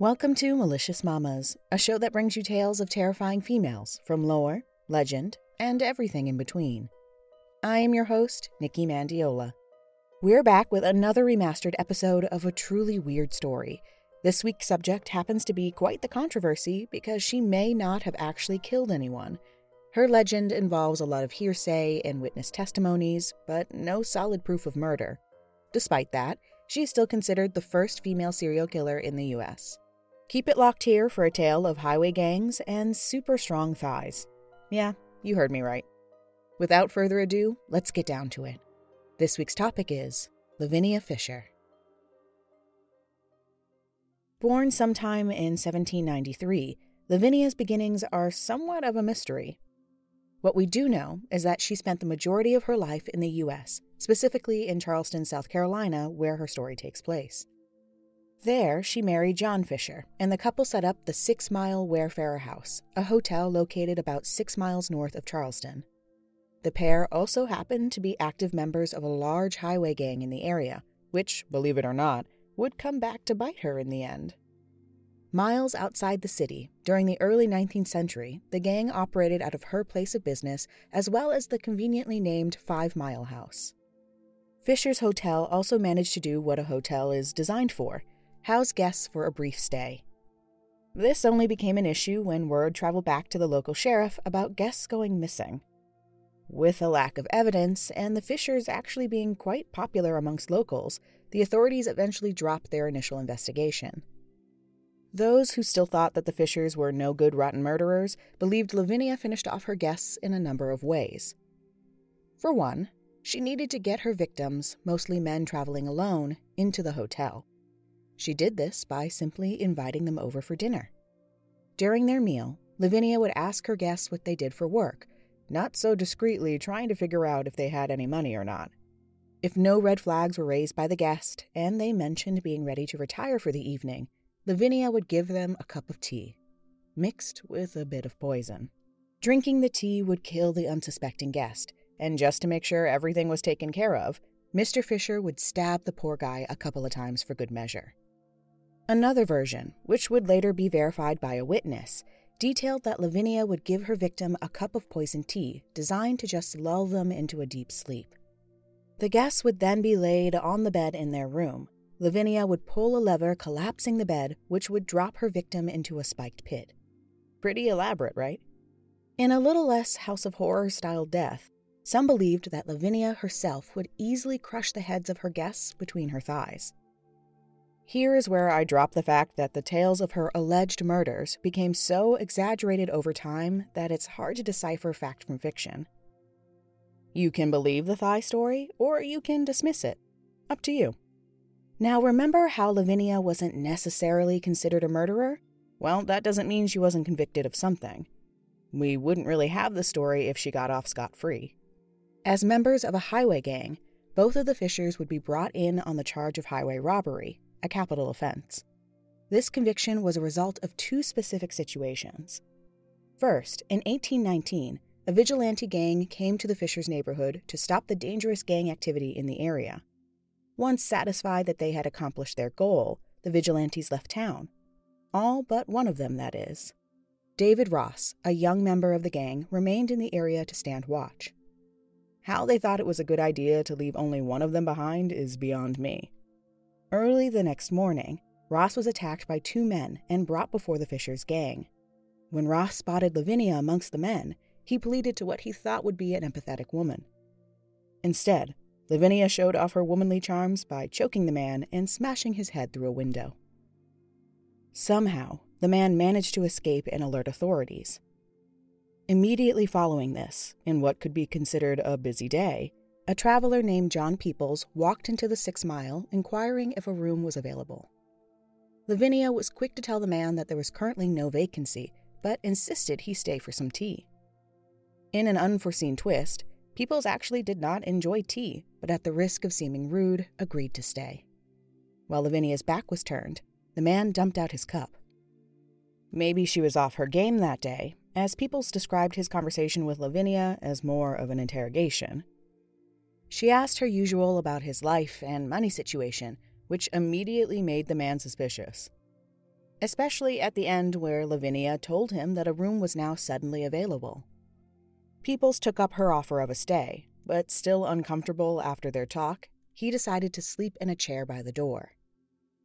Welcome to Malicious Mamas, a show that brings you tales of terrifying females from lore, legend, and everything in between. I am your host, Nikki Mandiola. We're back with another remastered episode of a truly weird story. This week's subject happens to be quite the controversy because she may not have actually killed anyone. Her legend involves a lot of hearsay and witness testimonies, but no solid proof of murder. Despite that, she is still considered the first female serial killer in the US. Keep it locked here for a tale of highway gangs and super strong thighs. Yeah, you heard me right. Without further ado, let's get down to it. This week's topic is Lavinia Fisher. Born sometime in 1793, Lavinia's beginnings are somewhat of a mystery. What we do know is that she spent the majority of her life in the U.S., specifically in Charleston, South Carolina, where her story takes place. There, she married John Fisher, and the couple set up the Six Mile Wayfarer House, a hotel located about six miles north of Charleston. The pair also happened to be active members of a large highway gang in the area, which, believe it or not, would come back to bite her in the end. Miles outside the city, during the early 19th century, the gang operated out of her place of business as well as the conveniently named Five Mile House. Fisher's Hotel also managed to do what a hotel is designed for house guests for a brief stay. This only became an issue when word traveled back to the local sheriff about guests going missing. With a lack of evidence, and the Fishers actually being quite popular amongst locals, the authorities eventually dropped their initial investigation. Those who still thought that the Fishers were no good rotten murderers believed Lavinia finished off her guests in a number of ways. For one, she needed to get her victims, mostly men traveling alone, into the hotel. She did this by simply inviting them over for dinner. During their meal, Lavinia would ask her guests what they did for work, not so discreetly trying to figure out if they had any money or not. If no red flags were raised by the guest, and they mentioned being ready to retire for the evening, Lavinia would give them a cup of tea, mixed with a bit of poison. Drinking the tea would kill the unsuspecting guest, and just to make sure everything was taken care of, Mr. Fisher would stab the poor guy a couple of times for good measure. Another version, which would later be verified by a witness, detailed that Lavinia would give her victim a cup of poisoned tea designed to just lull them into a deep sleep. The guests would then be laid on the bed in their room. Lavinia would pull a lever collapsing the bed, which would drop her victim into a spiked pit. Pretty elaborate, right? In a little less House of Horror style death, some believed that Lavinia herself would easily crush the heads of her guests between her thighs. Here is where I drop the fact that the tales of her alleged murders became so exaggerated over time that it's hard to decipher fact from fiction. You can believe the thigh story, or you can dismiss it. Up to you. Now, remember how Lavinia wasn't necessarily considered a murderer? Well, that doesn't mean she wasn't convicted of something. We wouldn't really have the story if she got off scot free. As members of a highway gang, both of the Fishers would be brought in on the charge of highway robbery, a capital offense. This conviction was a result of two specific situations. First, in 1819, a vigilante gang came to the Fishers neighborhood to stop the dangerous gang activity in the area. Once satisfied that they had accomplished their goal, the vigilantes left town. All but one of them, that is. David Ross, a young member of the gang, remained in the area to stand watch. How they thought it was a good idea to leave only one of them behind is beyond me. Early the next morning, Ross was attacked by two men and brought before the Fishers gang. When Ross spotted Lavinia amongst the men, he pleaded to what he thought would be an empathetic woman. Instead, Lavinia showed off her womanly charms by choking the man and smashing his head through a window. Somehow, the man managed to escape and alert authorities. Immediately following this, in what could be considered a busy day, a traveler named John Peoples walked into the Six Mile inquiring if a room was available. Lavinia was quick to tell the man that there was currently no vacancy, but insisted he stay for some tea. In an unforeseen twist, Peoples actually did not enjoy tea, but at the risk of seeming rude, agreed to stay. While Lavinia's back was turned, the man dumped out his cup. Maybe she was off her game that day, as Peoples described his conversation with Lavinia as more of an interrogation. She asked her usual about his life and money situation, which immediately made the man suspicious. especially at the end where Lavinia told him that a room was now suddenly available. Peoples took up her offer of a stay, but still uncomfortable after their talk, he decided to sleep in a chair by the door.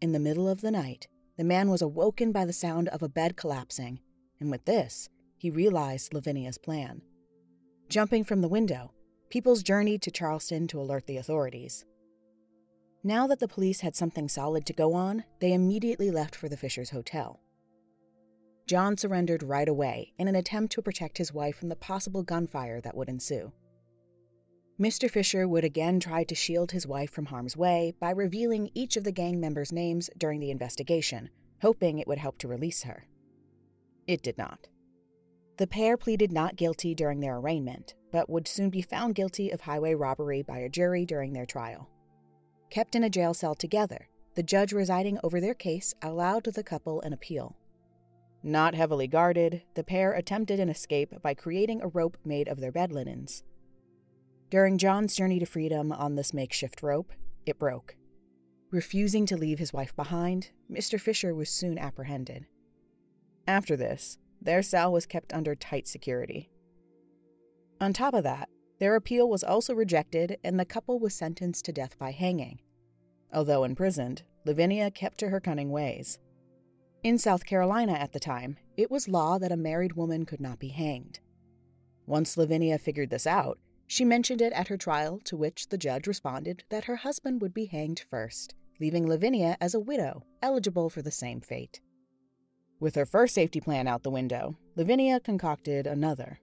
In the middle of the night, the man was awoken by the sound of a bed collapsing, and with this, he realized Lavinia's plan. Jumping from the window, Peoples journeyed to Charleston to alert the authorities. Now that the police had something solid to go on, they immediately left for the Fishers Hotel. John surrendered right away in an attempt to protect his wife from the possible gunfire that would ensue. Mr. Fisher would again try to shield his wife from harm's way by revealing each of the gang members' names during the investigation, hoping it would help to release her. It did not. The pair pleaded not guilty during their arraignment, but would soon be found guilty of highway robbery by a jury during their trial. Kept in a jail cell together, the judge residing over their case allowed the couple an appeal. Not heavily guarded, the pair attempted an escape by creating a rope made of their bed linens. During John's journey to freedom on this makeshift rope, it broke. Refusing to leave his wife behind, Mr. Fisher was soon apprehended. After this, their cell was kept under tight security. On top of that, their appeal was also rejected, and the couple was sentenced to death by hanging. Although imprisoned, Lavinia kept to her cunning ways. In South Carolina at the time, it was law that a married woman could not be hanged. Once Lavinia figured this out, she mentioned it at her trial, to which the judge responded that her husband would be hanged first, leaving Lavinia as a widow, eligible for the same fate. With her first safety plan out the window, Lavinia concocted another.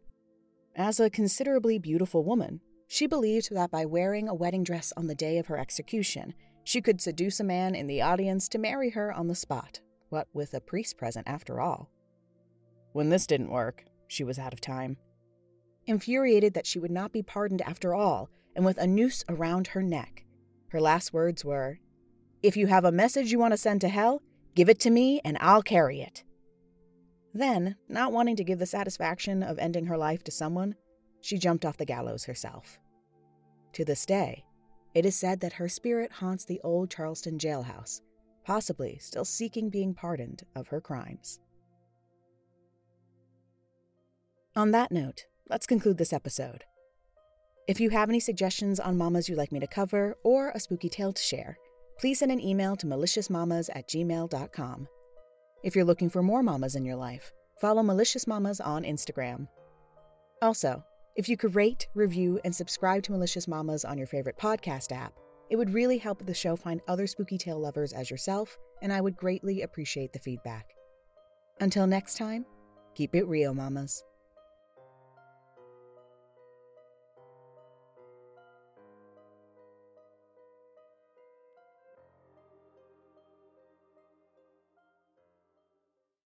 As a considerably beautiful woman, she believed that by wearing a wedding dress on the day of her execution, she could seduce a man in the audience to marry her on the spot, what with a priest present after all. When this didn't work, she was out of time. Infuriated that she would not be pardoned after all, and with a noose around her neck, her last words were, If you have a message you want to send to hell, give it to me and I'll carry it. Then, not wanting to give the satisfaction of ending her life to someone, she jumped off the gallows herself. To this day, it is said that her spirit haunts the old Charleston jailhouse, possibly still seeking being pardoned of her crimes. On that note, let's conclude this episode. If you have any suggestions on mamas you'd like me to cover or a spooky tale to share, please send an email to maliciousmamas at gmail.com. If you're looking for more mamas in your life, follow Malicious Mamas on Instagram. Also, if you could rate, review, and subscribe to Malicious Mamas on your favorite podcast app, it would really help the show find other spooky tale lovers as yourself, and I would greatly appreciate the feedback. Until next time, keep it real, mamas.